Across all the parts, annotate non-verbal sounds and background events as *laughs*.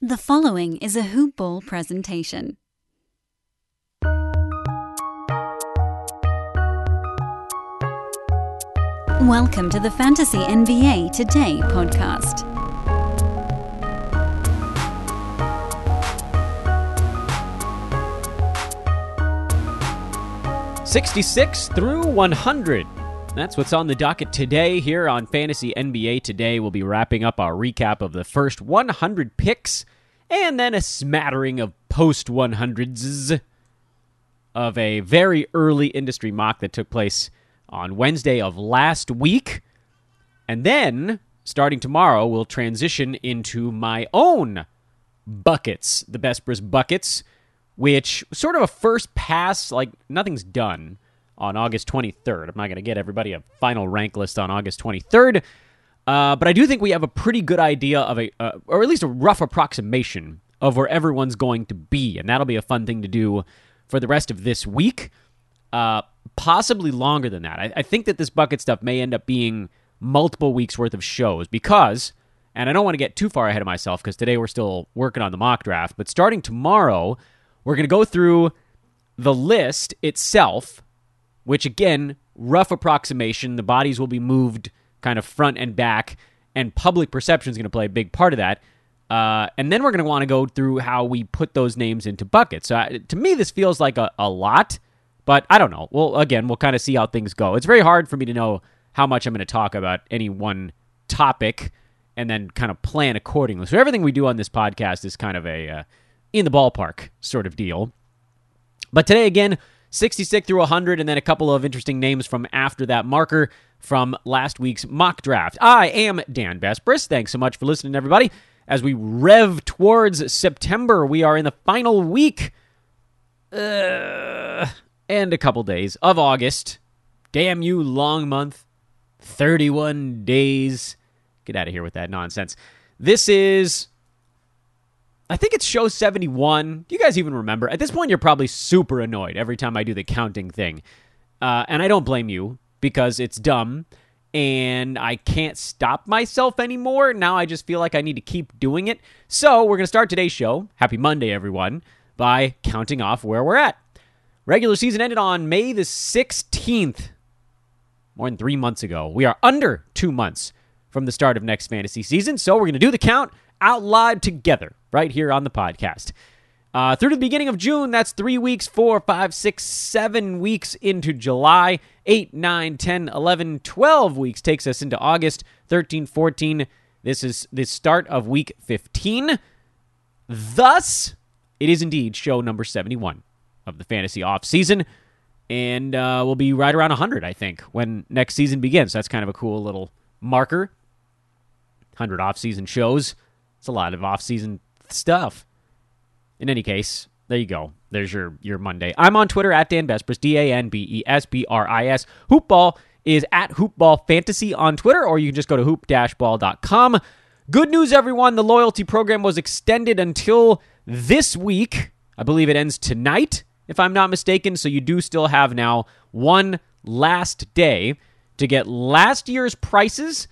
The following is a Hoop Ball presentation. Welcome to the Fantasy NBA Today podcast. Sixty-six through one hundred. That's what's on the docket today here on Fantasy NBA Today. We'll be wrapping up our recap of the first 100 picks and then a smattering of post 100s of a very early industry mock that took place on Wednesday of last week. And then, starting tomorrow, we'll transition into my own buckets, the Best buckets, which sort of a first pass, like nothing's done on August 23rd. I'm not going to get everybody a final rank list on August 23rd, uh, but I do think we have a pretty good idea of a, uh, or at least a rough approximation of where everyone's going to be, and that'll be a fun thing to do for the rest of this week. Uh, possibly longer than that. I, I think that this bucket stuff may end up being multiple weeks worth of shows because, and I don't want to get too far ahead of myself because today we're still working on the mock draft, but starting tomorrow, we're going to go through the list itself which again, rough approximation. The bodies will be moved kind of front and back, and public perception is going to play a big part of that. Uh, and then we're going to want to go through how we put those names into buckets. So to me, this feels like a, a lot, but I don't know. Well, again, we'll kind of see how things go. It's very hard for me to know how much I'm going to talk about any one topic and then kind of plan accordingly. So everything we do on this podcast is kind of a uh, in the ballpark sort of deal. But today, again, 66 through 100, and then a couple of interesting names from after that marker from last week's mock draft. I am Dan Besbris. Thanks so much for listening, everybody. As we rev towards September, we are in the final week uh, and a couple days of August. Damn you, long month. 31 days. Get out of here with that nonsense. This is I think it's show 71. Do you guys even remember? At this point, you're probably super annoyed every time I do the counting thing. Uh, and I don't blame you because it's dumb and I can't stop myself anymore. Now I just feel like I need to keep doing it. So we're going to start today's show. Happy Monday, everyone, by counting off where we're at. Regular season ended on May the 16th, more than three months ago. We are under two months from the start of next fantasy season. So we're going to do the count out loud together right here on the podcast. Uh, through to the beginning of June, that's three weeks, four, five, six, seven weeks into July. Eight, nine, 10, 11, 12 weeks takes us into August. 13, 14. This is the start of week 15. Thus, it is indeed show number 71 of the fantasy off season. And uh, we'll be right around 100, I think, when next season begins. That's kind of a cool little marker. 100 off season shows. It's a lot of off season stuff. In any case, there you go. There's your your Monday. I'm on Twitter at Dan Besbris, D A N B E S B R I S. Hoopball is at Hoopball Fantasy on Twitter, or you can just go to hoop-ball.com. Good news, everyone. The loyalty program was extended until this week. I believe it ends tonight, if I'm not mistaken. So you do still have now one last day to get last year's prices.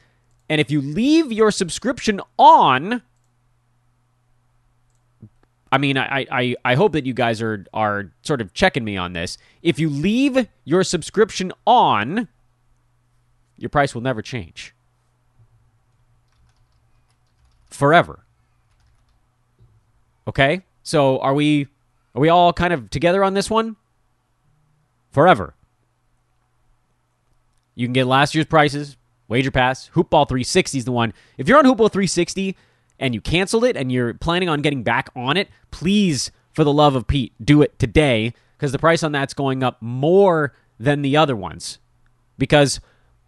And if you leave your subscription on, I mean, I, I, I hope that you guys are are sort of checking me on this. If you leave your subscription on, your price will never change. Forever. Okay? So are we are we all kind of together on this one? Forever. You can get last year's prices, Wager Pass, Hoopball 360 is the one. If you're on Hoopball 360, and you canceled it and you're planning on getting back on it, please, for the love of Pete, do it today because the price on that's going up more than the other ones. Because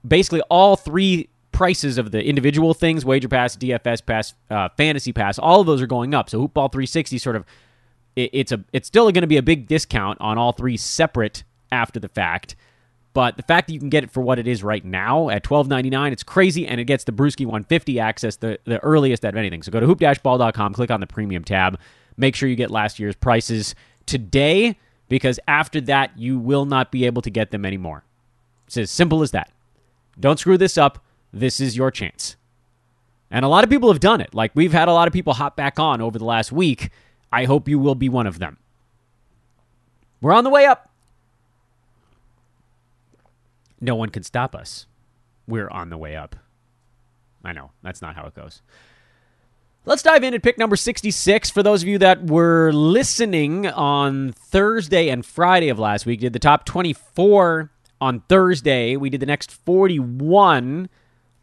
basically all three prices of the individual things wager pass dfs pass uh, fantasy pass all of those are going up so hoopball 360 sort of it, it's a it's still going to be a big discount on all three separate after the fact but the fact that you can get it for what it is right now at twelve ninety nine, it's crazy, and it gets the Bruski 150 access, the, the earliest out of anything. So go to hoop-ball.com, click on the premium tab, make sure you get last year's prices today, because after that, you will not be able to get them anymore. It's as simple as that. Don't screw this up. This is your chance. And a lot of people have done it. Like we've had a lot of people hop back on over the last week. I hope you will be one of them. We're on the way up. No one can stop us. We're on the way up. I know, that's not how it goes. Let's dive in at pick number 66. For those of you that were listening on Thursday and Friday of last week, did the top 24 on Thursday. We did the next 41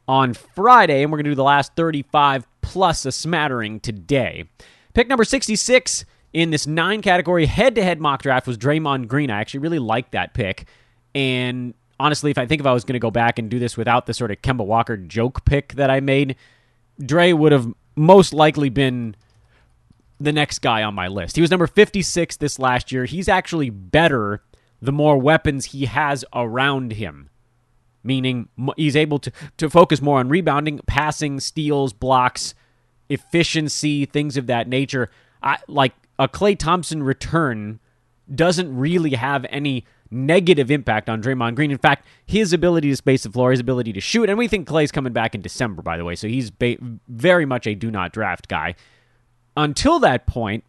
on Friday, and we're going to do the last 35 plus a smattering today. Pick number 66 in this nine category head to head mock draft was Draymond Green. I actually really liked that pick. And honestly, if I think if I was going to go back and do this without the sort of Kemba Walker joke pick that I made, Dre would have most likely been the next guy on my list. He was number 56 this last year. He's actually better the more weapons he has around him, meaning he's able to, to focus more on rebounding, passing, steals, blocks, efficiency, things of that nature. I, like a Klay Thompson return doesn't really have any negative impact on Draymond Green. In fact, his ability to space the floor, his ability to shoot, and we think Klay's coming back in December, by the way, so he's ba- very much a do not draft guy. Until that point,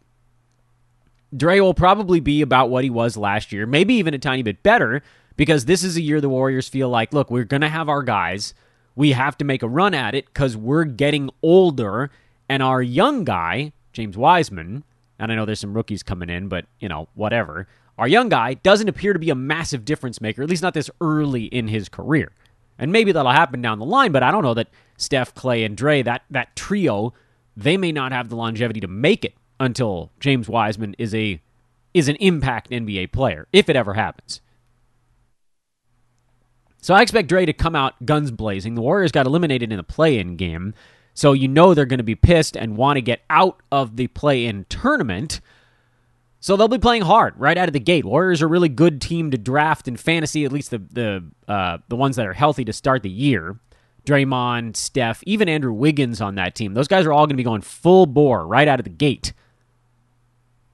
Dre will probably be about what he was last year, maybe even a tiny bit better, because this is a year the Warriors feel like, look, we're going to have our guys. We have to make a run at it because we're getting older, and our young guy, James Wiseman, and I know there's some rookies coming in, but, you know, whatever. Our young guy doesn't appear to be a massive difference maker, at least not this early in his career. And maybe that'll happen down the line, but I don't know that Steph, Klay, and Dre, that, that trio, they may not have the longevity to make it until James Wiseman is a is an impact NBA player, if it ever happens. So I expect Dre to come out guns blazing. The Warriors got eliminated in the play-in game, so you know they're going to be pissed and want to get out of the play-in tournament. So they'll be playing hard right out of the gate. Warriors are a really good team to draft in fantasy, at least the the uh, the ones that are healthy to start the year. Draymond, Steph, even Andrew Wiggins on that team. Those guys are all going to be going full bore right out of the gate.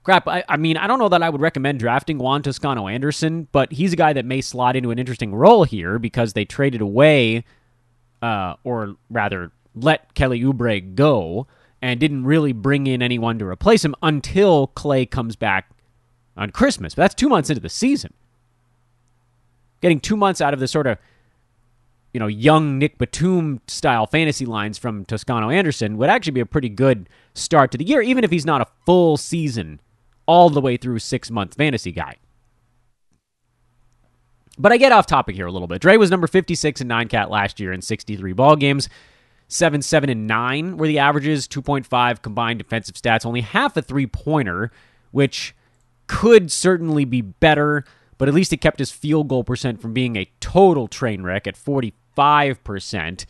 Crap, I, I, mean, I don't know that I would recommend drafting Juan Toscano Anderson, but he's a guy that may slot into an interesting role here because they traded away, uh, or rather, let Kelly Oubre go and didn't really bring in anyone to replace him until Klay comes back on Christmas. But that's two months into the season. Getting two months out of the sort of you know, young Nic Batum style fantasy lines from Toscano Anderson would actually be a pretty good start to the year, even if he's not a full season all the way through six month fantasy guy. But I get off topic here a little bit. Dre was number 56 in 9 cat last year in 63 ball games. 7 7 and 9 were the averages, 2.5 combined defensive stats, only half a three pointer, which could certainly be better, but at least it kept his field goal percent from being a total train wreck at 45%.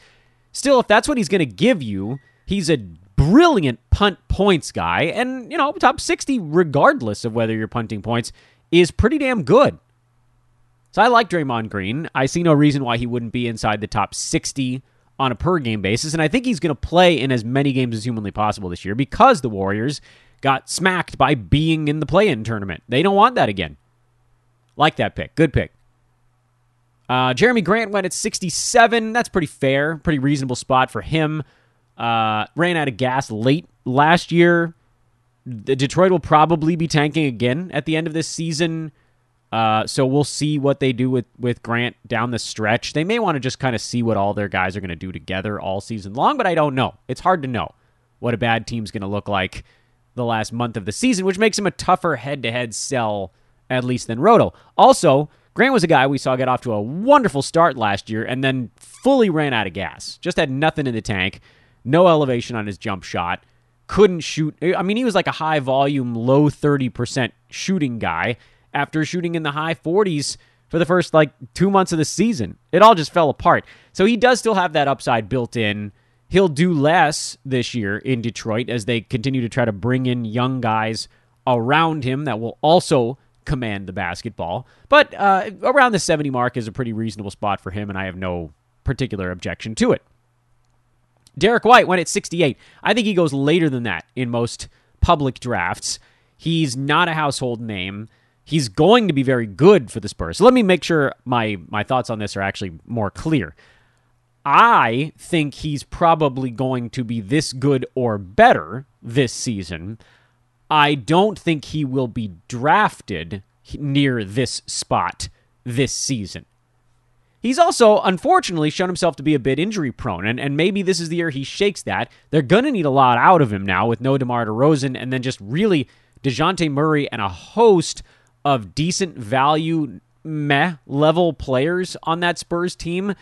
Still, if that's what he's going to give you, he's a brilliant punt points guy, and you know, top 60, regardless of whether you're punting points, is pretty damn good. So I like Draymond Green. I see no reason why he wouldn't be inside the top 60 on a per game basis, and I think he's going to play in as many games as humanly possible this year because the Warriors got smacked by being in the play in tournament. They don't want that again. Like that pick. Good pick. Uh, Jerami Grant went at 67. That's pretty fair. Pretty reasonable spot for him. Uh, ran out of gas late last year. The Detroit will probably be tanking again at the end of this season. Uh, so we'll see what they do with, with Grant down the stretch. They may want to just kind of see what all their guys are going to do together all season long, but I don't know. It's hard to know what a bad team's going to look like the last month of the season, which makes him a tougher head to head sell, at least than Roto. Also, Grant was a guy we saw get off to a wonderful start last year and then fully ran out of gas. Just had nothing in the tank no elevation on his jump shot, couldn't shoot. I mean, he was like a high volume, low 30% shooting guy after shooting in the high 40s for the first like two months of the season. It all just fell apart. So he does still have that upside built in. He'll do less this year in Detroit as they continue to try to bring in young guys around him that will also command the basketball. But uh, around the 70 mark is a pretty reasonable spot for him, and I have no particular objection to it. Derrick White went at 68. I think he goes later than that in most public drafts. He's not a household name. He's going to be very good for the Spurs. So let me make sure my my thoughts on this are actually more clear. I think he's probably going to be this good or better this season. I don't think he will be drafted near this spot this season. He's also, unfortunately, shown himself to be a bit injury prone, and, and maybe this is the year he shakes that. They're going to need a lot out of him now with no DeMar DeRozan and then just really Dejounte Murray and a host of decent value, meh level players on that Spurs team.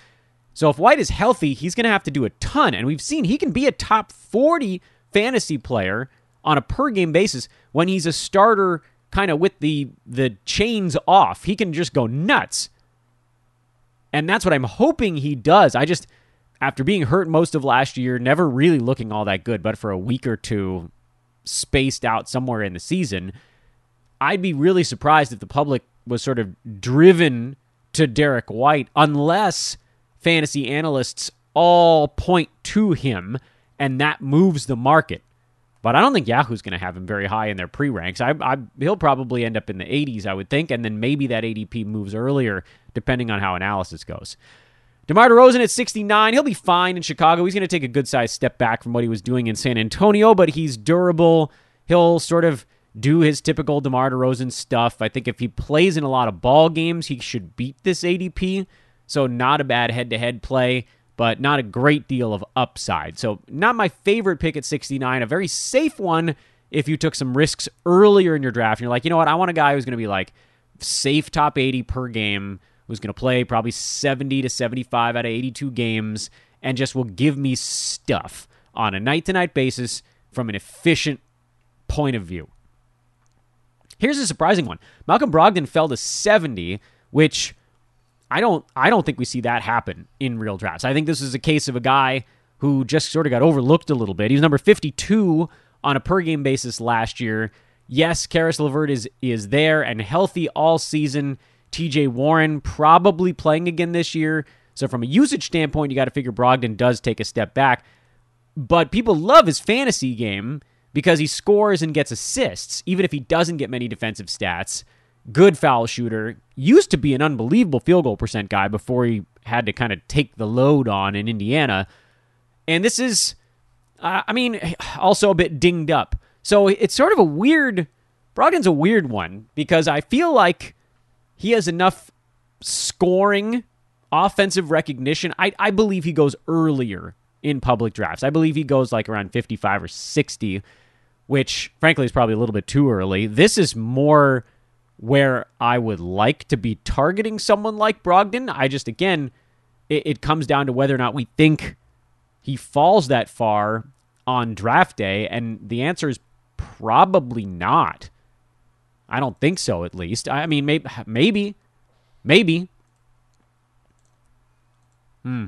So if White is healthy, he's going to have to do a ton. And we've seen he can be a top 40 fantasy player on a per game basis when he's a starter kind of with the the chains off. He can just go nuts. And that's what I'm hoping he does. I just after being hurt most of last year, never really looking all that good, but for a week or two spaced out somewhere in the season, I'd be really surprised if the public was sort of driven to Derrick White unless fantasy analysts all point to him and that moves the market. But I don't think Yahoo's going to have him very high in their pre ranks. I, I, he'll probably end up in the 80s, I would think, and then maybe that ADP moves earlier, depending on how analysis goes. DeMar DeRozan at 69, he'll be fine in Chicago. He's going to take a good sized step back from what he was doing in San Antonio, but he's durable. He'll sort of do his typical DeMar DeRozan stuff. I think if he plays in a lot of ball games, he should beat this ADP. So not a bad head to head play but not a great deal of upside. So, not my favorite pick at 69, a very safe one if you took some risks earlier in your draft. And you're like, you know what, I want a guy who's going to be like safe top 80 per game, who's going to play probably 70 to 75 out of 82 games, and just will give me stuff on a night to night basis from an efficient point of view. Here's a surprising one Malcolm Brogdon fell to 70, which I don't I don't think we see that happen in real drafts. I think this is a case of a guy who just sort of got overlooked a little bit. He was number 52 on a per game basis last year. Yes, Caris LeVert is is there and healthy all season. TJ Warren probably playing again this year. So from a usage standpoint, you got to figure Brogdon does take a step back. But people love his fantasy game because he scores and gets assists, even if he doesn't get many defensive stats good foul shooter, used to be an unbelievable field goal percent guy before he had to kind of take the load on in Indiana. And this is, uh, I mean, *sighs* also a bit dinged up. So it's sort of a weird, Brogdon's a weird one because I feel like he has enough scoring, offensive recognition. I, I believe he goes earlier in public drafts. I believe he goes like around 55 or 60, which frankly is probably a little bit too early. This is more where I would like to be targeting someone like Brogdon. I just, again, it, it, comes down to whether or not we think he falls that far on draft day. And the answer is probably not. I don't think so, at least. I mean, maybe, maybe, maybe. Hmm.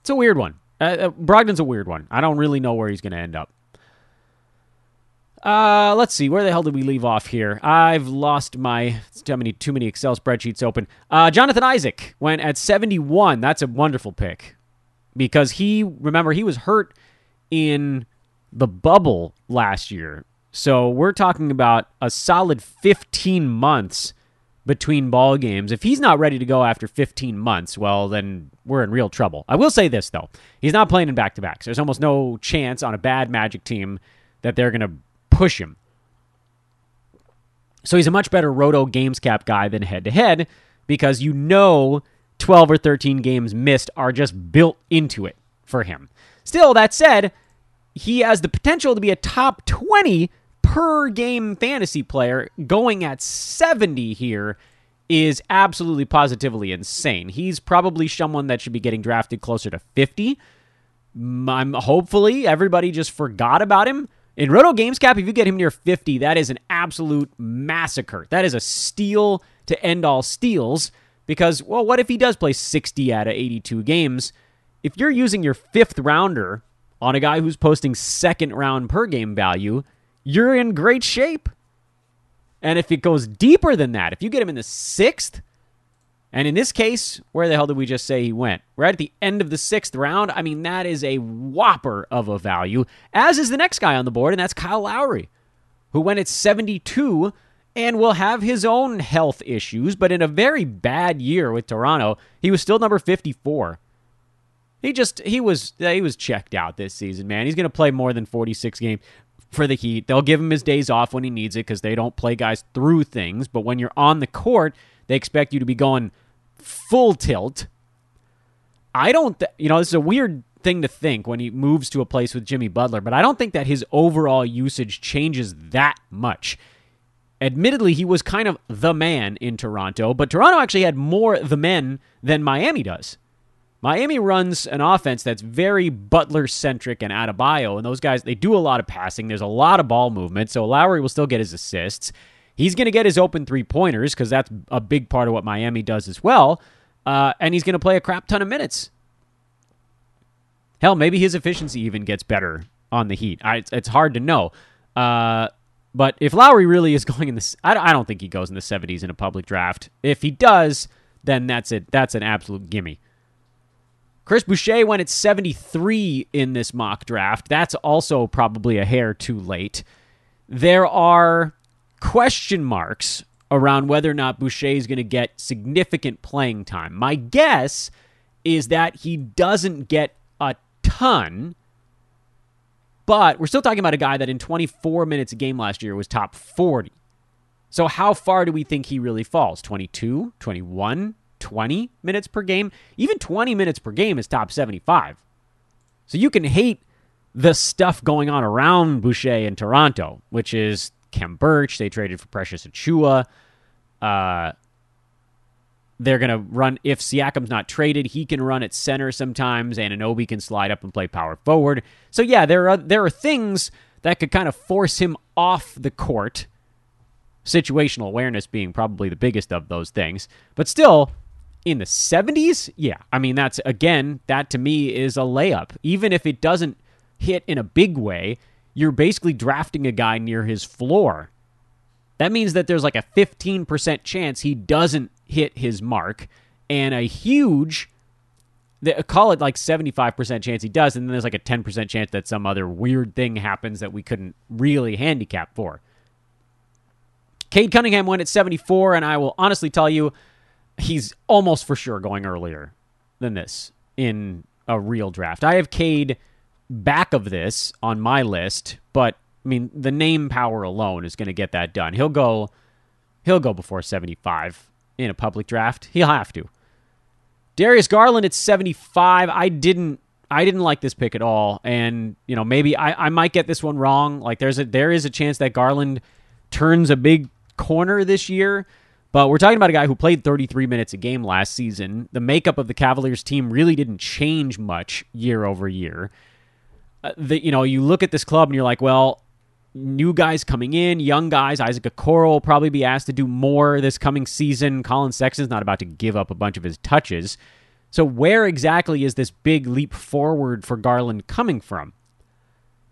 It's a weird one. Uh, uh, Brogdon's a weird one. I don't really know where he's going to end up. Uh, let's see. Where the hell did we leave off here? I've lost my too many too many Excel spreadsheets open. Uh, Jonathan Isaac went at 71. That's a wonderful pick because he remember he was hurt in the bubble last year. So we're talking about a solid 15 months between ball games. If he's not ready to go after 15 months, well, then we're in real trouble. I will say this though: he's not playing in back to backs. There's almost no chance on a bad Magic team that they're going to push him. So he's a much better roto games cap guy than head to head because you know 12 or 13 games missed are just built into it for him. Still, that said, he has the potential to be a top 20 per game fantasy player. Going at 70 here is absolutely positively insane. He's probably someone that should be getting drafted closer to 50. I'm hopefully everybody just forgot about him in Roto Games Cap, if you get him near 50, that is an absolute massacre. That is a steal to end all steals because, well, what if he does play 60 out of 82 games? If you're using your fifth rounder on a guy who's posting second round per game value, you're in great shape. And if it goes deeper than that, if you get him in the sixth, and in this case, where the hell did we just say he went? Right at the end of the sixth round. I mean, that is a whopper of a value, as is the next guy on the board, and that's Kyle Lowry, who went at 72 and will have his own health issues, but in a very bad year with Toronto, he was still number 54. He just he was he was checked out this season, man. He's going to play more than 46 games for the Heat. They'll give him his days off when he needs it because they don't play guys through things. But when you're on the court, they expect you to be going full tilt. I don't, th- you know, this is a weird thing to think when he moves to a place with Jimmy Butler, but I don't think that his overall usage changes that much. Admittedly, he was kind of the man in Toronto, but Toronto actually had more the men than Miami does. Miami runs an offense that's very Butler centric and Adebayo, and those guys they do a lot of passing. There's a lot of ball movement, so Lowry will still get his assists. He's going to get his open three pointers because that's a big part of what Miami does as well, uh, and he's going to play a crap ton of minutes. Hell, maybe his efficiency even gets better on the Heat. I, it's, it's hard to know. Uh, but if Lowry really is *laughs* going in this, I, I don't think he goes in the 70s in a public draft. If he does, then that's it. That's an absolute gimme. Chris Boucher went at 73 in this mock draft. That's also probably a hair too late. There are question marks around whether or not Boucher is going to get significant playing time. My guess is that he doesn't get a ton, but we're still talking about a guy that in 24 minutes a game last year was top 40. So how far do we think he really falls? 22, 21, 20 minutes per game. Even 20 minutes per game is top 75. So you can hate the stuff going on around Boucher in Toronto, which is Khem Birch. They traded for Precious Achiuwa. Uh, they're going to run, if Siakam's not traded, he can run at center sometimes, and Anunoby can slide up and play power forward. So, yeah, there are, there are things that could kind of force him off the court. Situational awareness being probably the biggest of those things. But still, in the 70s, yeah, I mean, that's again, that to me is a layup. Even if it doesn't hit in a big way, you're basically drafting a guy near his floor. That means that there's like a 15% chance he doesn't hit his mark, and a huge, call it like 75% chance he does, and then there's like a 10% chance that some other weird thing happens that we couldn't really handicap for. Cade Cunningham went at 74, and I will honestly tell you, he's almost for sure going earlier than this in a real draft. I have Cade back of this on my list, but I mean the name power alone is going to get that done. He'll go he'll go before 75 in a public draft. He'll have to. Darius Garland at 75. I didn't I didn't like this pick at all. And, you know, maybe I, I might get this one wrong. Like there's a there is a chance that Garland turns a big corner this year. But we're talking about a guy who played 33 minutes a game last season. The makeup of the Cavaliers team really didn't change much year over year. Uh, you know, you look at this club and you're like, well, new guys coming in, young guys. Isaac Okoro will probably be asked to do more this coming season. Collin Sexton's not about to give up a bunch of his touches. So where exactly is this big leap forward for Garland coming from?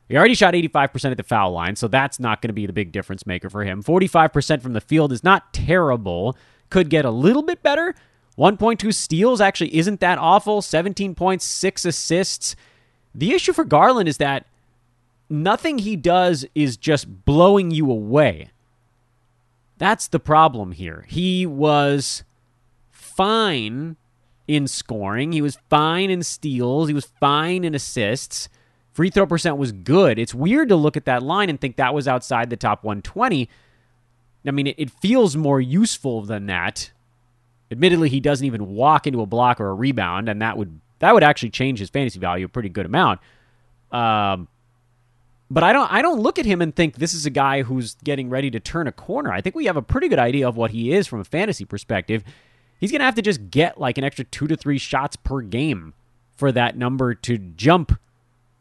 He already shot 85% at the foul line, so that's not going to be the big difference maker for him. 45% from the field is not terrible. Could get a little bit better. 1.2 steals actually isn't that awful. 17 points, 6 assists. The issue for Garland is that nothing he does is just blowing you away. That's the problem here. He was fine in scoring, he was fine in steals, he was fine in assists Free throw percent was good. It's weird to look at that line and think that was outside the top 120. I mean, it, feels more useful than that. Admittedly, he doesn't even walk into a block or a rebound, and that would that would actually change his fantasy value a pretty good amount. Um, but I don't I don't look at him and think this is a guy who's getting ready to turn a corner. I think we have a pretty good idea of what he is from a fantasy perspective. He's going to have to just get like an extra 2 to 3 shots per game for that number to jump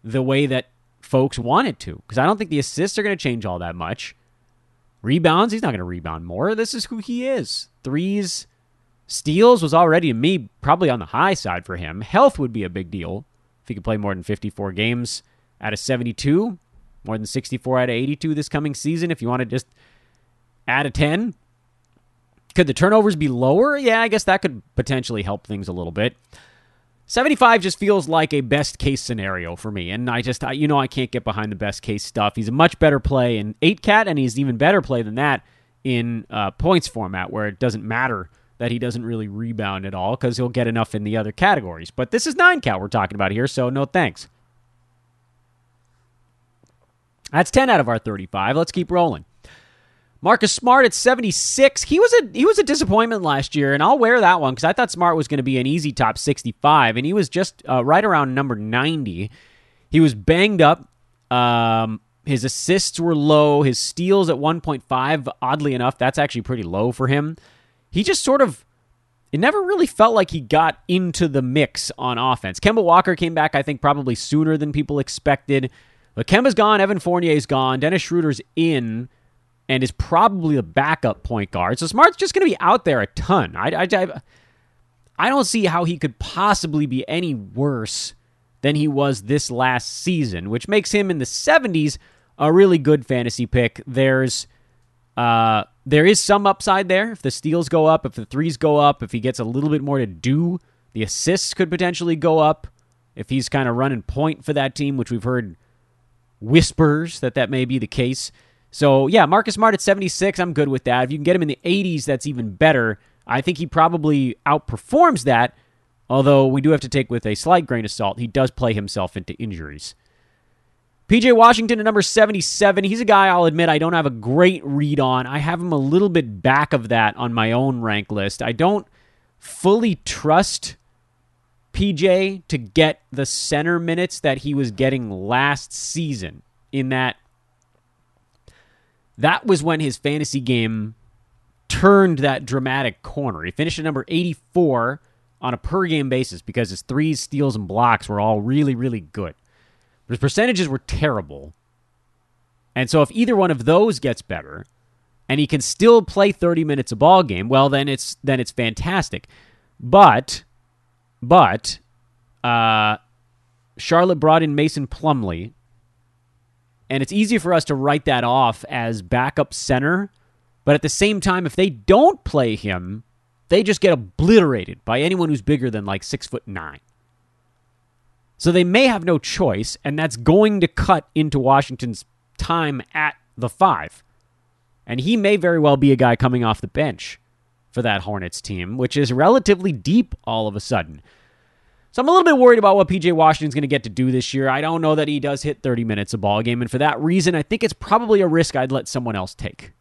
the way that folks want it to. Because I don't think the assists are going to change all that much. Rebounds, he's not going to rebound more. This is who he is. Threes, steals was already to me probably on the high side for him. Health would be a big deal if he could play more than 54 games out of 72, more than 64 out of 82 this coming season. If you want to just add a 10, could the turnovers be lower? Yeah, I guess that could potentially help things a little bit. 75 just feels like a best case scenario for me. And I just, I, you know, I can't get behind the best case stuff. He's a much better play in 8 cat, and he's even better play than that in uh, points format, where it doesn't matter that he doesn't really rebound at all because he'll get enough in the other categories. But this is nine count we're talking about here, so no thanks. That's 10 out of our 35. Let's keep rolling. Marcus Smart at 76. He was a he was a disappointment last year, and I'll wear that one because I thought Smart was going to be an easy top 65, and he was just uh, right around number 90. He was banged up. Um, his assists were low. His steals at 1.5. Oddly enough, that's actually pretty low for him. He just sort of it never really felt like he got into the mix on offense. Kemba Walker came back, I think, probably sooner than people expected. But Kemba's gone, Evan Fournier's gone, Dennis Schroeder's in and is probably a backup point guard. So Smart's just going to be out there a ton. I, I, I, I don't see how he could possibly be any worse than he was this last season, which makes him in the 70s a really good fantasy pick. There's uh, there is some upside there if the steals go up, if the threes go up, if he gets a little bit more to do. The assists could potentially go up if he's kind of running point for that team, which we've heard whispers that that may be the case. So, yeah, Marcus Smart at 76, I'm good with that. If you can get him in the 80s, that's even better. I think he probably outperforms that, although we do have to take with a slight grain of salt. He does play himself into injuries. PJ Washington at number 77. He's a guy I'll admit I don't have a great read on. I have him a little bit back of that on my own rank list. I don't fully trust PJ to get the center minutes that he was getting last season in that that was when his fantasy game turned that dramatic corner. He finished at number 84 on a per game basis because his threes, steals, and blocks were all really, really good. His percentages were terrible. And so if either one of those gets better and he can still play 30 minutes a ball game, well then it's then it's fantastic. But but uh Charlotte brought in Mason Plumlee and it's easy for us to write that off as backup center. But at the same time, if they don't play him, they just get obliterated by anyone who's bigger than like six foot nine. So they may have no choice, and that's going to cut into Washington's time at the five. And he may very well be a guy coming off the bench for that Hornets team, which is relatively deep all of a sudden. So I'm a little bit worried about what PJ Washington's going to get to do this year. I don't know that he does hit 30 minutes a ball game, and for that reason, I think it's probably a risk I'd let someone else take.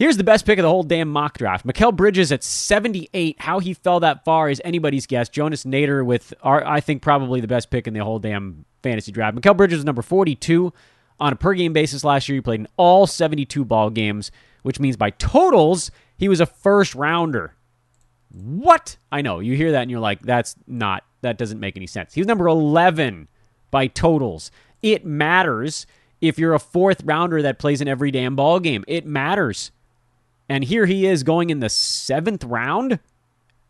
Here's the best pick of the whole damn mock draft. Mikal Bridges at 78. How he fell that far is anybody's guess. Jonas Nader with, our, I think, probably the best pick in the whole damn fantasy draft. Mikal Bridges was number 42 on a per game basis last year. He played in all 72 ball games, which means by totals, he was a first rounder. What? I know. You hear that and you're like, that's not, that doesn't make any sense. He was number 11 by totals. It matters if you're a fourth rounder that plays in every damn ball game. It matters. And here he is going in the seventh round?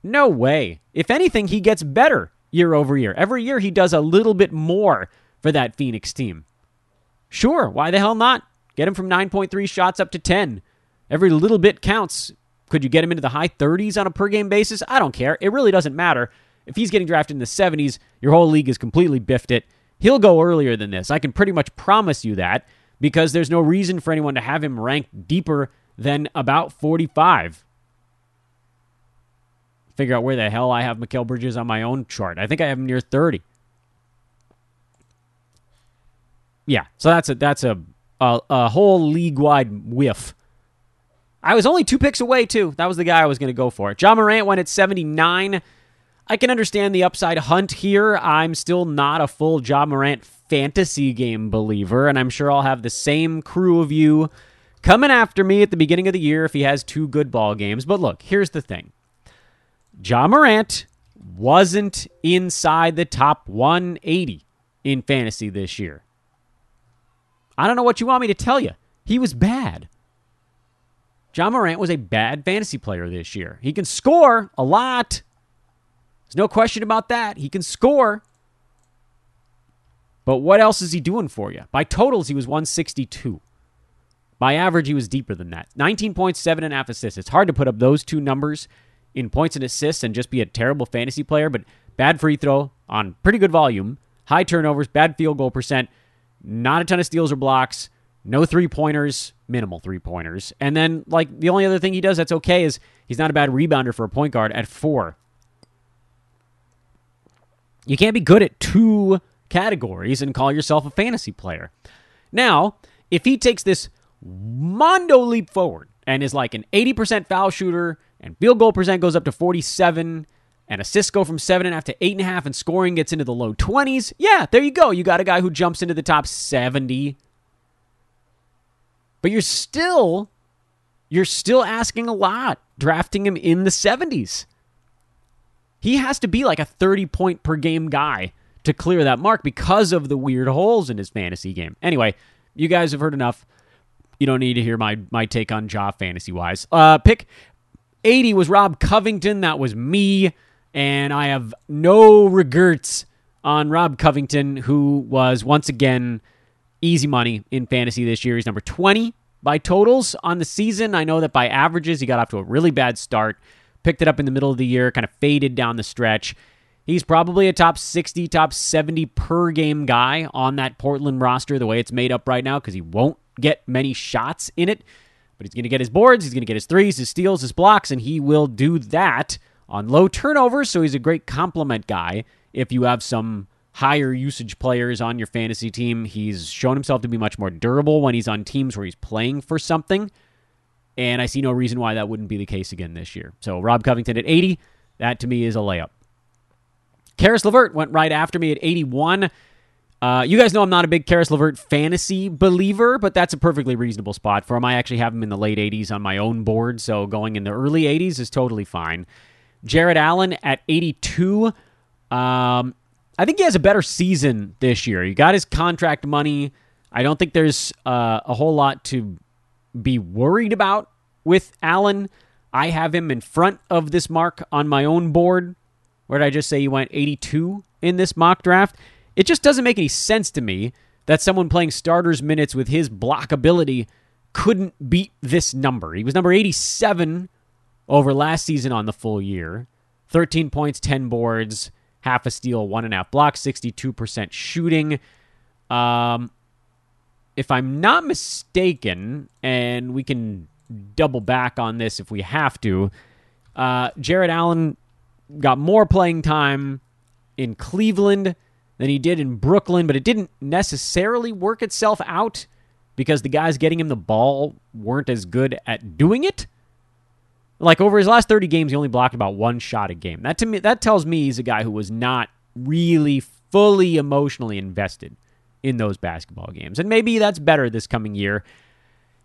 No way. If anything, he gets better year over year. Every year he does a little bit more for that Phoenix team. Sure, why the hell not? Get him from 9.3 shots up to 10. Every little bit counts. Could you get him into the high 30s on a per game basis? I don't care. It really doesn't matter. If he's getting drafted in the 70s, your whole league is completely biffed it. He'll go earlier than this. I can pretty much promise you that because there's no reason for anyone to have him ranked deeper than about 45. Figure out where the hell I have Mikal Bridges on my own chart. I think I have him near 30. Yeah, so that's a that's a a, a whole league wide whiff I was only two picks away, too. That was the guy I was going to go for. Ja Morant went at 79. I can understand the upside hunt here. I'm still not a full Ja Morant fantasy game believer, and I'm sure I'll have the same crew of you coming after me at the beginning of the year if he has two good ball games. But look, here's the thing Ja Morant wasn't inside the top 180 in fantasy this year. I don't know what you want me to tell you. He was bad. Ja Morant was a bad fantasy player this year. He can score a lot. There's no question about that. He can score. But what else is he doing for you? By totals, he was 162. By average, he was deeper than that. 19.7 and a half assists. It's hard to put up those two numbers in points and assists and just be a terrible fantasy player, but bad free throw on pretty good volume, high turnovers, bad field goal percent, not a ton of steals or blocks, No three pointers, minimal three pointers. And then, like, the only other thing he does that's okay is he's not a bad rebounder for a point guard at four. You can't be good at two categories and call yourself a fantasy player. Now, if he takes this mondo leap forward and is like an 80% foul shooter and field goal percent goes up to 47 and assists go from 7.5 to 8.5 and scoring gets into the low 20s, yeah, there you go. You got a guy who jumps into the top 70 but you're still you're still asking a lot drafting him in the 70s. He has to be like a 30 point per game guy to clear that mark because of the weird holes in his fantasy game. Anyway, you guys have heard enough. You don't need to hear my my take on Ja fantasy wise. Uh, pick 80 was Rob Covington. That was me, and I have no regrets on Rob Covington, who was once again easy money in fantasy this year. He's number 20 by totals on the season. I know that by averages, he got off to a really bad start, picked it up in the middle of the year, kind of faded down the stretch. He's probably a top 60, top 70 per game guy on that Portland roster, the way it's made up right now, because he won't get many shots in it. But he's going to get his boards, he's going to get his threes, his steals, his blocks, and he will do that on low turnovers. So he's a great complement guy if you have some higher usage players on your fantasy team. He's shown himself to be much more durable when he's on teams where he's playing for something. And I see no reason why that wouldn't be the case again this year. So Rob Covington at 80, that to me is a layup. Caris LeVert went right after me at 81. Uh, you guys know I'm not a big Caris LeVert fantasy believer, but that's a perfectly reasonable spot for him. I actually have him in the late 80s on my own board, so going in the early 80s is totally fine. Jarrett Allen at 82. Um, I think he has a better season this year. He got his contract money. I don't think there's uh, a whole lot to be worried about with Allen. I have him in front of this mark on my own board. Where did I just say he went 82 in this mock draft? It just doesn't make any sense to me that someone playing starters minutes with his block ability couldn't beat this number. He was number 87 over last season on the full year 13 points, 10 boards half a steal, one and a half blocks, 62% shooting. Um, if I'm not mistaken, and we can double back on this if we have to, uh, Jarrett Allen got more playing time in Cleveland than he did in Brooklyn, but it didn't necessarily work itself out because the guys getting him the ball weren't as good at doing it. Like over his last 30 games, he only blocked about one shot a game. That to me, that tells me he's a guy who was not really fully emotionally invested in those basketball games. And maybe that's better this coming year.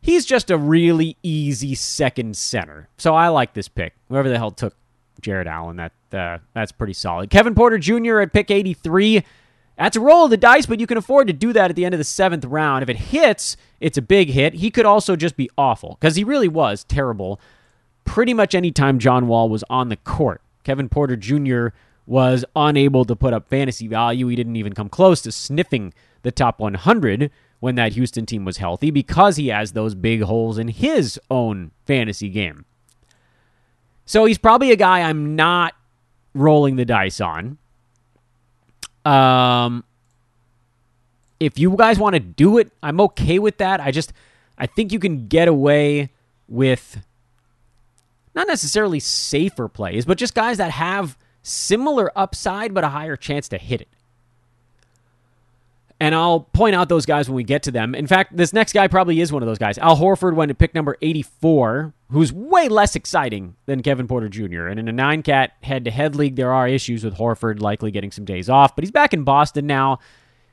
He's just a really easy second center. So I like this pick. Whoever the hell took Jarrett Allen, that uh, that's pretty solid. Kevin Porter Jr. at pick 83. That's a roll of the dice, but you can afford to do that at the end of the seventh round. If it hits, it's a big hit. He could also just be awful because he really was terrible pretty much any time John Wall was on the court. Kevin Porter Jr. was unable to put up fantasy value. He didn't even come close to sniffing the top 100 when that Houston team was healthy because he has those big holes in his own fantasy game. So he's probably a guy I'm not rolling the dice on. Um, if you guys want to do it, I'm okay with that. I just I think you can get away with not necessarily safer plays, but just guys that have similar upside but a higher chance to hit it. And I'll point out those guys when we get to them. In fact, this next guy probably is one of those guys. Al Horford went to pick number 84, who's way less exciting than Kevin Porter Jr. And in a nine cat head to head league, there are issues with Horford likely getting some days off, but he's back in Boston now.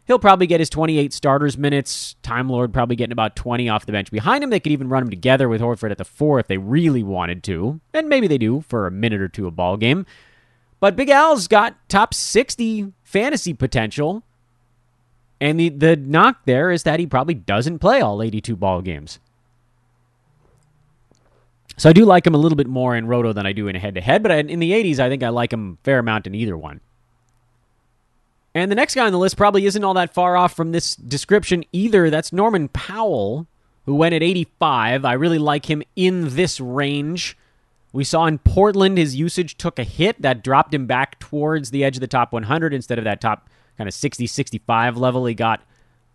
He'll probably get his 28 starters minutes. Time Lord probably getting about 20 off the bench behind him. They could even run him together with Horford at the four if they really wanted to. And maybe they do for a minute or two a ball game. But Big Al's got top 60 fantasy potential. And the, the knock there is that he probably doesn't play all 82 ball games. So I do like him a little bit more in Roto than I do in head to head, but in the 80s, I think I like him fair amount in either one. And the next guy on the list probably isn't all that far off from this description either. That's Norman Powell, who went at 85. I really like him in this range. We saw in Portland his usage took a hit that dropped him back towards the edge of the top 100 instead of that top kind of 60 65 level he got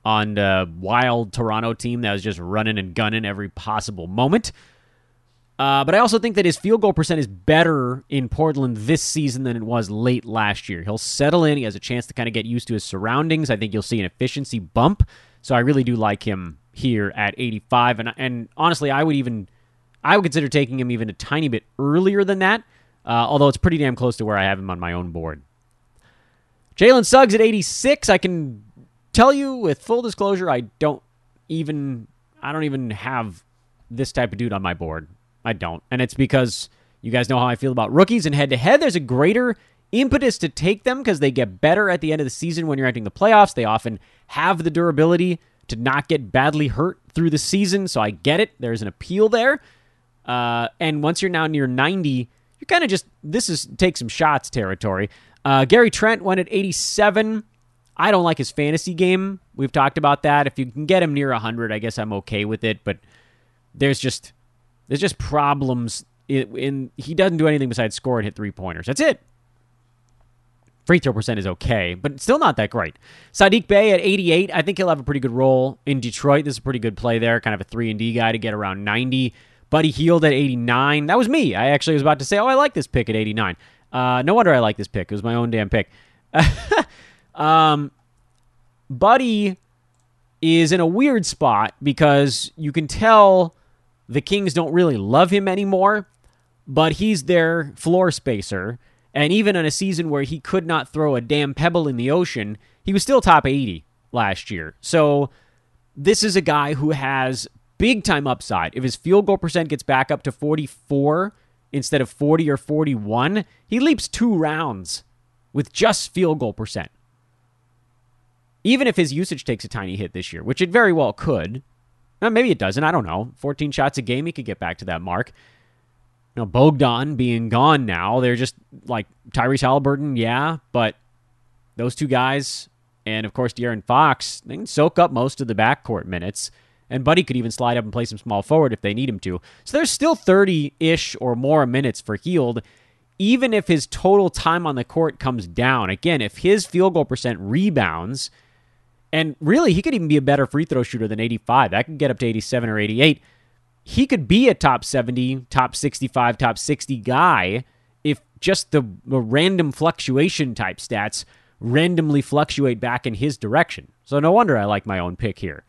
on the wild Toronto team that was just running and gunning every possible moment. Uh, but I also think that his field goal percent is better in Portland this season than it was late last year. He'll settle in. He has a chance to kind of get used to his surroundings. I think you'll see an efficiency bump. So I really do like him here at 85. And and honestly, I would even I would consider taking him even a tiny bit earlier than that. Uh, although it's pretty damn close to where I have him on my own board. Jalen Suggs at 86. I can tell you with full disclosure, I don't even I don't even have this type of dude on my board. I don't. And it's because you guys know how I feel about rookies and head to head. There's a greater impetus to take them because they get better at the end of the season when you're entering the playoffs. They often have the durability to not get badly hurt through the season. So I get it. There's an appeal there. Uh, and once you're now near 90, you're kind of just, this is take some shots territory. Uh, Gary Trent went at 87. I don't like his fantasy game. We've talked about that. If you can get him near 100, I guess I'm okay with it. But there's just there's just problems in, in he doesn't do anything besides score and hit three pointers. That's it. Free throw percent is okay, but still not that great. Sadiq Bey at 88. I think he'll have a pretty good role in Detroit. This is a pretty good play there. Kind of a three and D guy to get around 90. Buddy Hield at 89. That was me. I actually was about to say, oh, I like this pick at 89. Uh, no wonder I like this pick. It was my own damn pick. *laughs* um, Buddy is in a weird spot because you can tell the Kings don't really love him anymore, but he's their floor spacer. And even in a season where he could not throw a damn pebble in the ocean, he was still top 80 last year. So this is a guy who has big time upside. If his field goal percent gets back up to 44 instead of 40 or 41, he leaps two rounds with just field goal percent. Even if his usage takes a tiny hit this year, which it very well could, uh, maybe it doesn't. I don't know. 14 shots a game, he could get back to that mark. You know, Bogdan being gone now, they're just like Tyrese Halliburton, yeah, but those two guys, and of course De'Aaron Fox, they can soak up most of the backcourt minutes. And Buddy could even slide up and play some small forward if they need him to. So there's still 30 ish or more minutes for Hield, even if his total time on the court comes down. Again, if his field goal percent rebounds, and really, he could even be a better free throw shooter than 85. That could get up to 87 or 88. He could be a top 70, top 65, top 60 guy if just the, the random fluctuation type stats randomly fluctuate back in his direction. So no wonder I like my own pick here.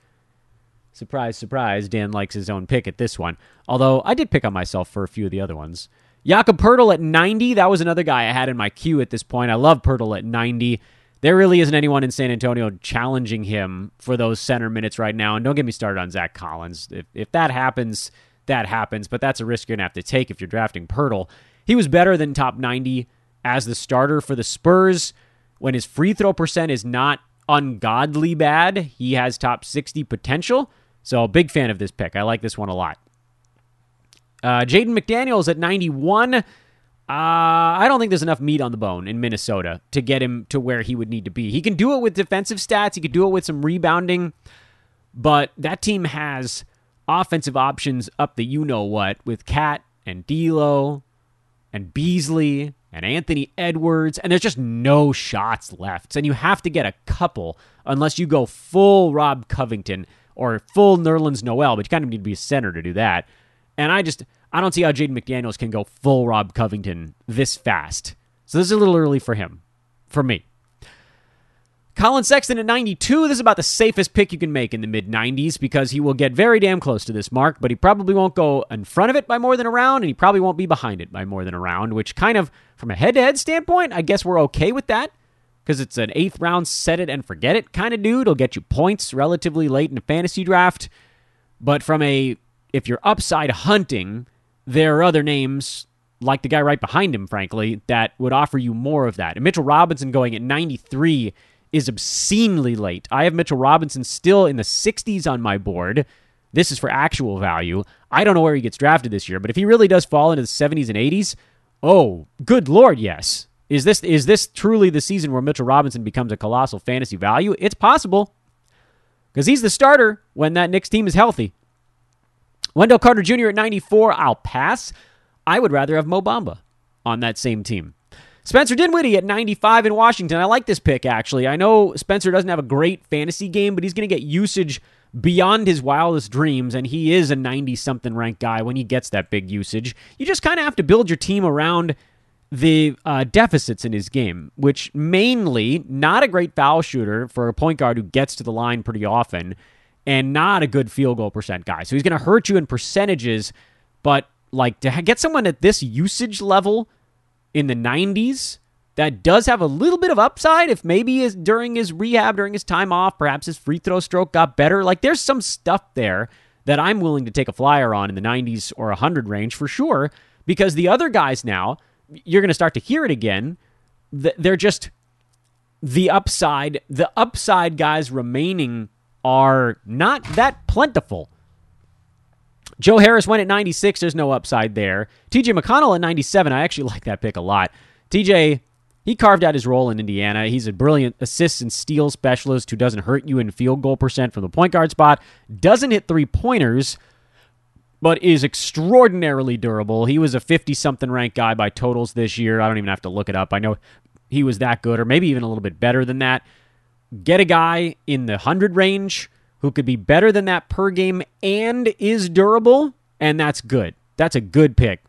Surprise, surprise, Dan likes his own pick at this one. Although I did pick on myself for a few of the other ones. Jakob Poeltl at 90. That was another guy I had in my queue at this point. I love Poeltl at 90 there really isn't anyone in San Antonio challenging him for those center minutes right now. And don't get me started on Zach Collins. If, if that happens, that happens. But that's a risk you're going to have to take if you're drafting Poeltl. He was better than top 90 as the starter for the Spurs when his free throw percent is not ungodly bad. He has top 60 potential. So, big fan of this pick. I like this one a lot. Uh, Jaden McDaniels at 91. Uh, I don't think there's enough meat on the bone in Minnesota to get him to where he would need to be. He can do it with defensive stats, he could do it with some rebounding, but that team has offensive options up the you know what with KAT and D'Lo and Beasley and Anthony Edwards, and there's just no shots left. And you have to get a couple unless you go full Rob Covington or full Nerlens Noel, but you kind of need to be a center to do that. And I just I don't see how Jaden McDaniels can go full Rob Covington this fast. So this is a little early for him, for me. Collin Sexton at 92. This is about the safest pick you can make in the mid 90s because he will get very damn close to this mark, but he probably won't go in front of it by more than a round, and he probably won't be behind it by more than a round, which kind of, from a head to head standpoint, I guess we're okay with that because it's an eighth round set it and forget it kind of dude. It'll get you points relatively late in a fantasy draft. But from a, if you're upside hunting, there are other names like the guy right behind him, frankly, that would offer you more of that. And Mitchell Robinson going at 93 is obscenely late. I have Mitchell Robinson still in the 60s on my board. This is for actual value. I don't know where he gets drafted this year, but if he really does fall into the 70s and 80s, oh, good lord, yes. Is this is this truly the season where Mitchell Robinson becomes a colossal fantasy value? It's possible. Because he's the starter when that Knicks team is healthy. Wendell Carter Jr. at 94, I'll pass. I would rather have Mo Bamba on that same team. Spencer Dinwiddie at 95 in Washington. I like this pick, actually. I know Spencer doesn't have a great fantasy game, but he's going to get usage beyond his wildest dreams, and he is a 90 something ranked guy when he gets that big usage. You just kind of have to build your team around the uh, deficits in his game, which mainly not a great foul shooter for a point guard who gets to the line pretty often, and not a good field goal percent guy. So he's going to hurt you in percentages, but like to get someone at this usage level in the 90s that does have a little bit of upside if maybe is during his rehab during his time off perhaps his free throw stroke got better like there's some stuff there that I'm willing to take a flyer on in the 90s or 100 range for sure because the other guys now you're going to start to hear it again they're just the upside the upside guys remaining are not that plentiful Joe Harris went at 96. There's no upside there. TJ McConnell at 97. I actually *laughs* like that pick a lot. TJ, he carved out his role in Indiana. He's a brilliant assists and steal specialist who doesn't hurt you in field goal percent from the point guard spot, doesn't hit three pointers, but is extraordinarily durable. He was a 50 something ranked guy by totals this year. I don't even have to look it up. I know he was that good, or maybe even a little bit better than that. Get a guy in the 100 range who could be better than that per game and is durable, and that's good. That's a good pick.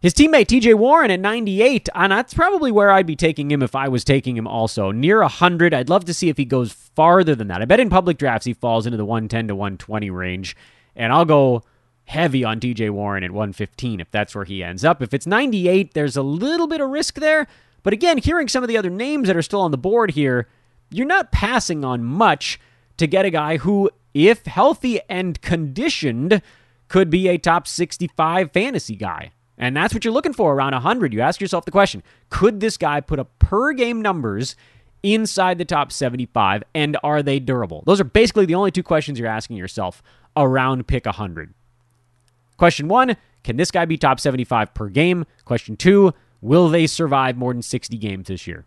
His teammate TJ Warren at 98, and that's probably where I'd be taking him if I was taking him also. Near 100. I'd love to see if he goes farther than that. I bet in public drafts he falls into the 110 to 120 range, and I'll go heavy on TJ Warren at 115 if that's where he ends up. If it's 98, there's a little bit of risk there. But again, hearing some of the other names that are still on the board here, you're not passing on much to get a guy who, if healthy and conditioned, could be a top 65 fantasy guy. And that's what you're looking for around 100. You ask yourself the question could this guy put up per game numbers inside the top 75 and are they durable? Those are basically the only two questions you're asking yourself around pick 100. Question one Can this guy be top 75 per game? Question two Will they survive more than 60 games this year?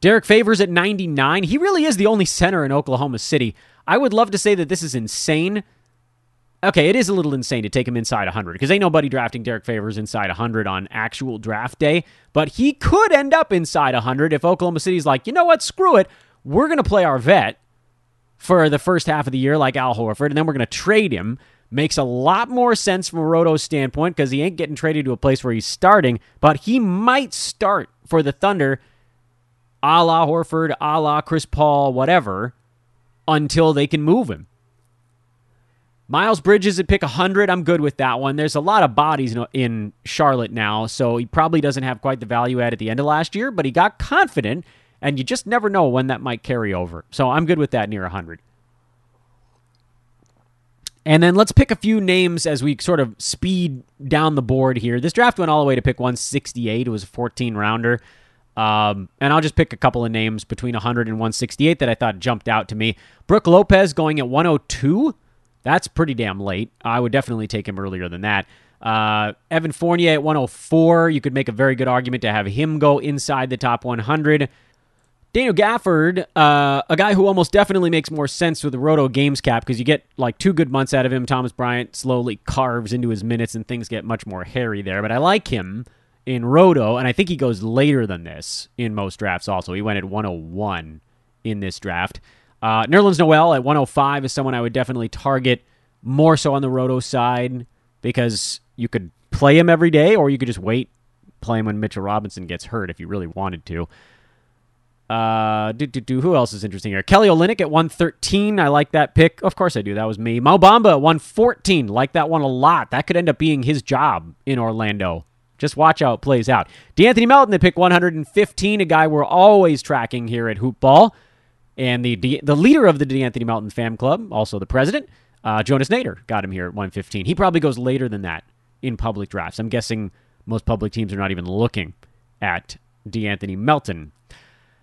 Derrick Favors at 99. He really is the only center in Oklahoma City. I would love to say that this is insane. Okay, it is a little insane to take him inside 100 because ain't nobody drafting Derrick Favors inside 100 on actual draft day. But he could end up inside 100 if Oklahoma City's like, you know what, screw it. We're going to play our vet for the first half of the year, like Al Horford, and then we're going to trade him. Makes a lot more sense from a Roto standpoint because he ain't getting traded to a place where he's starting, but he might start for the Thunder a la Horford, a la Chris Paul, whatever, until they can move him. Miles Bridges at pick 100. I'm good with that one. There's a lot of bodies in Charlotte now, so he probably doesn't have quite the value add at the end of last year, but he got confident, and you just never know when that might carry over. So I'm good with that near 100. And then let's pick a few names as we sort of speed down the board here. This draft went all the way to pick 168. It was a 14 rounder. Um, and I'll just pick a couple of names between 100 and 168 that I thought jumped out to me. Brook Lopez going at 102. That's pretty damn late. I would definitely take him earlier than that. Uh, Evan Fournier at 104. You could make a very good argument to have him go inside the top 100. Daniel Gafford, uh, a guy who almost definitely makes more sense with the Roto Games cap because you get like two good months out of him. Thomas Bryant slowly carves into his minutes and things get much more hairy there, but I like him in Roto, and I think he goes later than this in most drafts also. He went at 101 in this draft. Uh, Nerlens Noel at 105 is someone I would definitely target more so on the Roto side because you could play him every day or you could just wait, play him when Mitchell Robinson gets hurt if you really wanted to. Uh, do, do, do, who else is interesting here? Kelly Olynyk at 113. I like that pick. Of course I do. That was me. Mo Bamba at 114. Like that one a lot. That could end up being his job in Orlando. Just watch how it plays out. De'Anthony Melton, they pick 115, a guy we're always tracking here at Hoopball. And the the leader of the De'Anthony Melton fan club, also the president, uh, Jonas Nader, got him here at 115. He probably goes later than that in public drafts. I'm guessing most public teams are not even looking at De'Anthony Melton.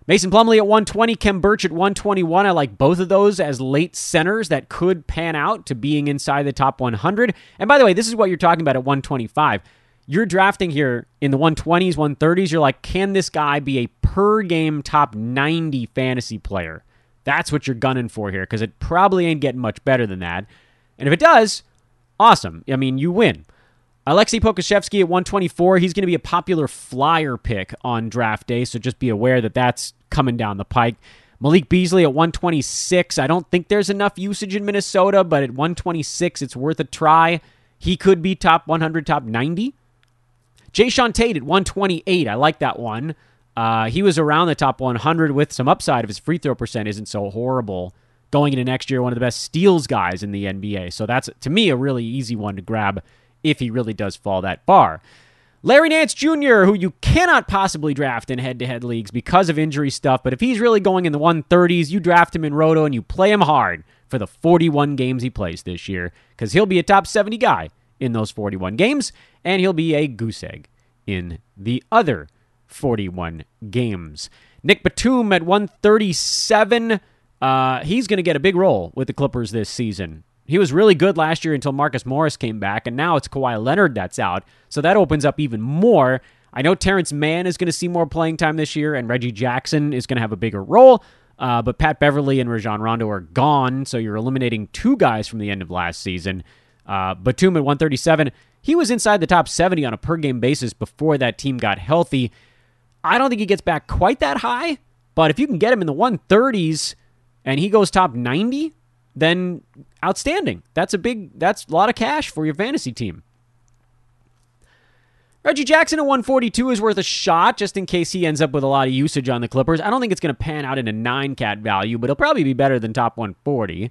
Mason Plumlee at 120, Khem Birch at 121. I like both of those as late centers that could pan out to being inside the top 100. And by the way, this is what you're talking about at 125 you're drafting here in the 120s, 130s. You're like, can this guy be a per game top 90 fantasy player? That's what you're gunning for here because it probably ain't getting much better than that. And if it does, awesome. I mean, you win. Aleksej Pokusevski at 124. He's going to be a popular flyer pick on draft day, so just be aware that that's coming down the pike. Malik Beasley at 126. I don't think there's enough usage in Minnesota, but at 126, it's worth a try. He could be top 100, top 90. Jae'Sean Tate at 128. I like that one. Uh, he was around the top 100 with some upside if his free throw percent isn't so horrible. Going into next year, one of the best steals guys in the NBA. So that's, to me, a really easy one to grab if he really does fall that far. Larry Nance Jr., who you cannot possibly draft in head to head leagues because of injury stuff, but if he's really going in the 130s, you draft him in Roto and you play him hard for the 41 games he plays this year because he'll be a top 70 guy in those 41 games, and he'll be a goose egg in the other 41 games. Nic Batum at 137. Uh, he's going to get a big role with the Clippers this season. He was really good last year until Marcus Morris came back, and now it's Kawhi Leonard that's out. So that opens up even more. I know Terance Mann is going to see more playing time this year, and Reggie Jackson is going to have a bigger role. Uh, but Pat Beverley and Rajon Rondo are gone, so you're eliminating two guys from the end of last season. Uh, Batum at 137, he was inside the top 70 on a per game basis before that team got healthy. I don't think he gets back quite that high, but if you can get him in the 130s and he goes top 90, then outstanding. That's a big that's a lot of cash for your fantasy team. Reggie Jackson at 142 is worth a shot just in case he ends up with a lot of usage on the Clippers. I don't think it's going to pan out into a 9 cat value, but he'll probably be better than top 140.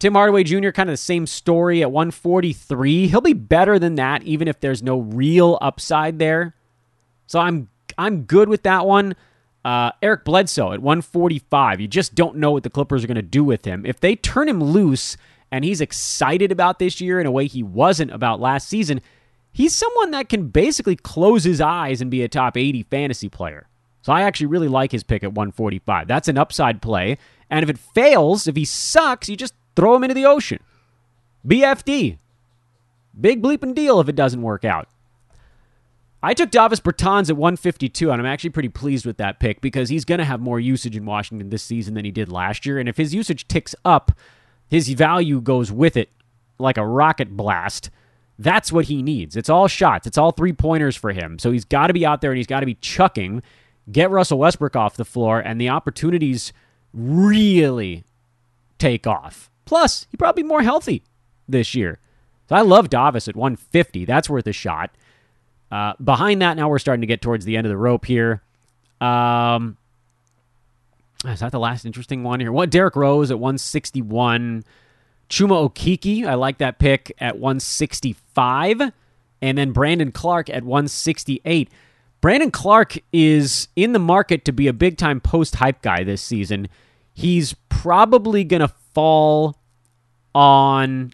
Tim Hardaway Jr., kind of the same story at 143. He'll be better than that, even if there's no real upside there. So I'm I'm good with that one. Uh, Eric Bledsoe at 145. You just don't know what the Clippers are going to do with him. If they turn him loose and he's excited about this year in a way he wasn't about last season, he's someone that can basically close his eyes and be a top 80 fantasy player. So I actually really like his pick at 145. That's an upside play. And if it fails, if he sucks, you just throw him into the ocean. BFD. Big bleeping deal if it doesn't work out. I took Davis Bertans at 152, and I'm actually pretty pleased with that pick because he's going to have more usage in Washington this season than he did last year. And if his usage ticks up, his value goes with it like a rocket blast. That's what he needs. It's all shots, it's all three pointers for him. So he's got to be out there and he's got to be chucking, get Russell Westbrook off the floor, and the opportunities really take off. Plus, he probably more healthy this year. So I love Davis at 150. That's worth a shot. Uh, behind that, now we're starting to get towards the end of the rope here. Um, is that the last interesting one here? What Derrick Rose at 161. Chuma Okeke, I like that pick at 165. And then Brandon Clarke at 168. Brandon Clarke is in the market to be a big time post hype guy this season. He's probably going to fall on.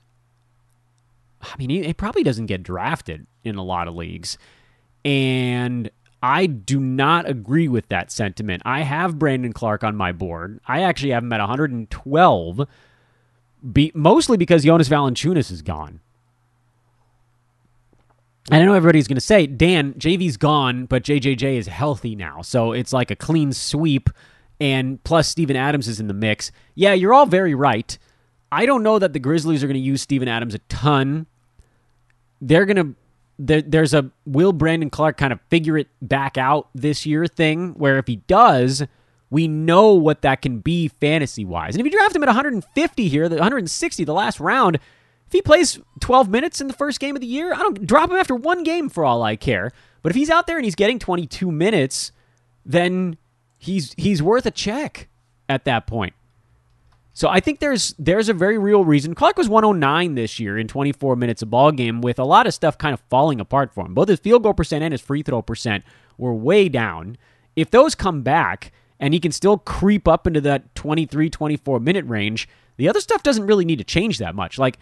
I mean, he, he probably doesn't get drafted in a lot of leagues. And I do not agree with that sentiment. I have Brandon Clarke on my board. I actually have him at 112, be, mostly because Jonas Valanciunas is gone. And I know everybody's going to say, Dan, JV's gone, but JJJ is healthy now. So it's like a clean sweep. And plus, Steven Adams is in the mix. Yeah, you're all very right. I don't know that the Grizzlies are going to use Steven Adams a ton. They're going to there, there's a will Brandon Clarke kind of figure it back out this year thing where if he does, we know what that can be fantasy wise. And if you draft him at 150 here, the 160, the last round, if he plays 12 minutes in the first game of the year, I don't drop him after one game for all I care. But if he's out there and he's getting 22 minutes, then he's he's worth a check at that point. So I think there's there's a very real reason. Clarke was 109 this year in 24 minutes of ball game with a lot of stuff kind of falling apart for him. Both his field goal percent and his free throw percent were way down. If those come back and he can still creep up into that 23 24 minute range, the other stuff doesn't really need to change that much. Like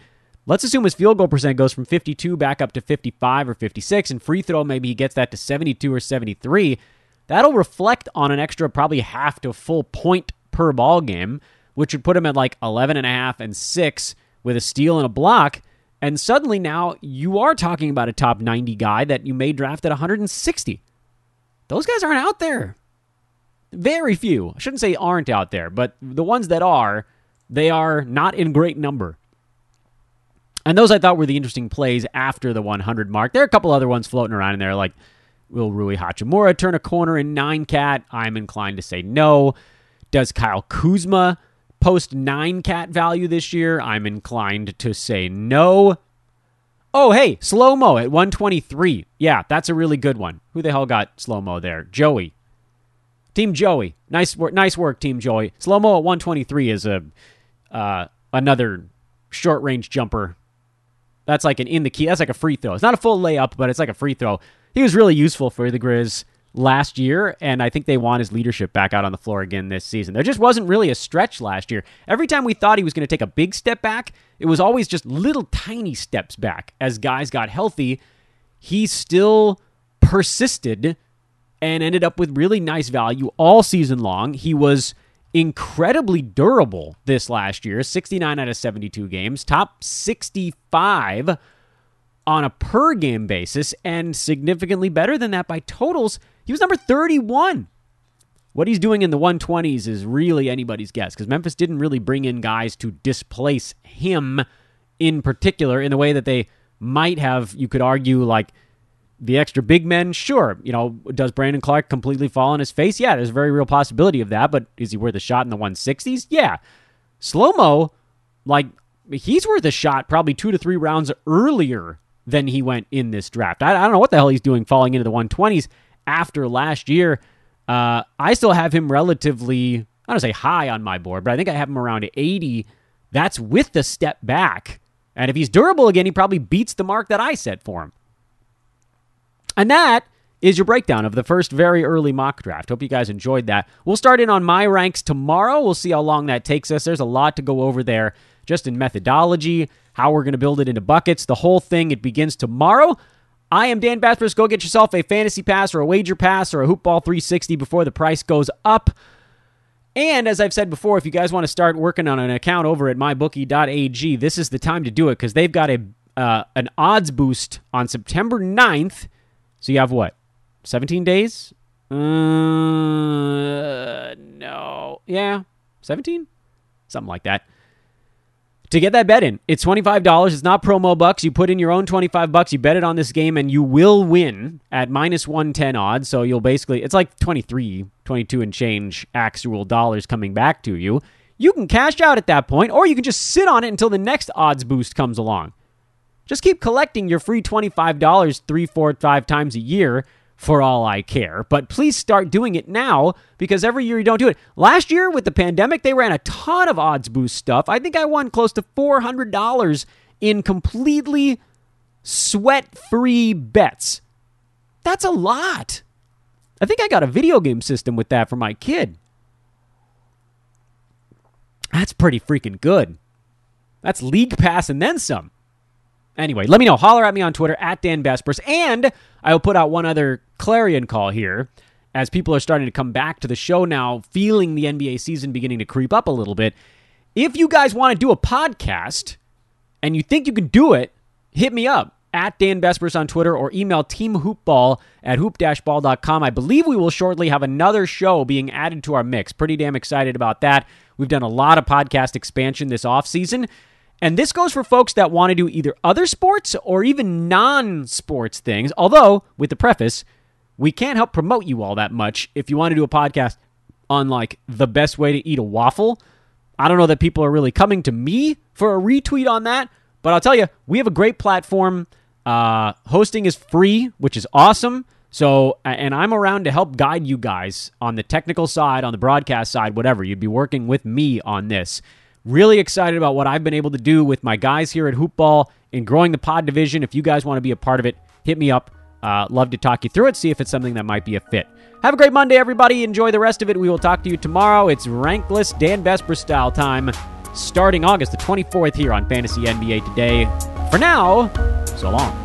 let's assume his field goal percent goes from 52 back up to 55 or 56 and free throw maybe he gets that to 72 or 73. That'll reflect on an extra probably half to full point per ball game which would put him at like 11 and a half and 6 with a steal and a block. And suddenly now you are talking about a top 90 guy that you may draft at 160. Those guys aren't out there. Very few. I shouldn't say aren't out there, but the ones that are, they are not in great number. And those I thought were the interesting plays after the 100 mark. There are a couple other ones floating around in there, like will Rui Hachimura turn a corner in nine cat? I'm inclined to say no. Does Kyle Kuzma post nine cat value this year? I'm inclined to say no. Oh, hey, slow mo at 123. Yeah, that's a really good one. Who the hell got slow mo there? Joey. Team Joey. Nice work, nice work, Team Joey. Slow mo at 123 is a uh, another short range jumper that's like an in the key. That's like a free throw. It's not a full layup, but it's like a free throw. He was really useful for the Grizz last year, and I think they want his leadership back out on the floor again this season. There just wasn't really a stretch last year. Every time we thought he was going to take a big step back, it was always just little tiny steps back. As guys got healthy, he still persisted and ended up with really nice value all season long. He was incredibly durable this last year 69 out of 72 games, top 65 on a per game basis, and significantly better than that by totals. He was number 31. What he's doing in the 120s is really anybody's guess because Memphis didn't really bring in guys to displace him in particular in the way that they might have, you could argue, like the extra big men, sure. You know, does Brandon Clarke completely fall on his face? Yeah, there's a very real possibility of that, but is he worth a shot in the 160s? Yeah. Slow mo, like, he's worth a shot probably two to three rounds earlier than he went in this draft. I, I don't know what the hell he's doing falling into the 120s after last year. Uh, I still have him relatively, I don't say high on my board, but I think I have him around 80. That's with the step back. And if he's durable again, he probably beats the mark that I set for him. And that is your breakdown of the first very early mock draft. Hope you guys enjoyed that. We'll start in on my ranks tomorrow. We'll see how long that takes us. There's a lot to go over there just in methodology, how we're going to build it into buckets, the whole thing. It begins tomorrow. I am Dan Besbris. Go get yourself a fantasy pass or a wager pass or a hoopball 360 before the price goes up. And as I've said before, if you guys want to start working on an account over at mybookie.ag, this is the time to do it because they've got a uh, an odds boost on September 9th so you have what? 17 days? Uh, no. Yeah. 17? Something like that. To get that bet in, it's $25. It's not promo bucks. You put in your own 25 bucks, you bet it on this game, and you will win at minus 110 odds. So you'll basically, it's like 23, 22 and change actual dollars coming back to you. You can cash out at that point, or you can just sit on it until the next odds boost comes along. Just keep collecting your free $25 three, four, five times a year for all I care. But please start doing it now because every year you don't do it. Last year with the pandemic, they ran a ton of odds boost stuff. I think I won close to $400 in completely sweat free bets. That's a lot. I think I got a video game system with that for my kid. That's pretty freaking good. That's League Pass and then some. Anyway, let me know. Holler at me on Twitter at Dan Besbris. And I will put out one other clarion call here as people are starting to come back to the show now, feeling the NBA season beginning to creep up a little bit. If you guys want to do a podcast and you think you can do it, hit me up at Dan Besbris on Twitter or email teamhoopball at hoop-ball.com. I believe we will shortly have another show being added to our mix. Pretty damn excited about that. We've done a lot of podcast expansion this off season. And this goes for folks that want to do either other sports or even non sports things. Although, with the preface, we can't help promote you all that much if you want to do a podcast on like the best way to eat a waffle. I don't know that people are really coming to me for a retweet on that, but I'll tell you, we have a great platform. Uh, hosting is free, which is awesome. So, and I'm around to help guide you guys on the technical side, on the broadcast side, whatever. You'd be working with me on this. Really excited about what I've been able to do with my guys here at Hoopball in growing the pod division. If you guys want to be a part of it, hit me up. Uh, love to talk you through it, see if it's something that might be a fit. Have a great Monday, everybody. Enjoy the rest of it. We will talk to you tomorrow. It's rankless Dan Besbris style time starting August the 24th here on Fantasy NBA Today. For now, so long.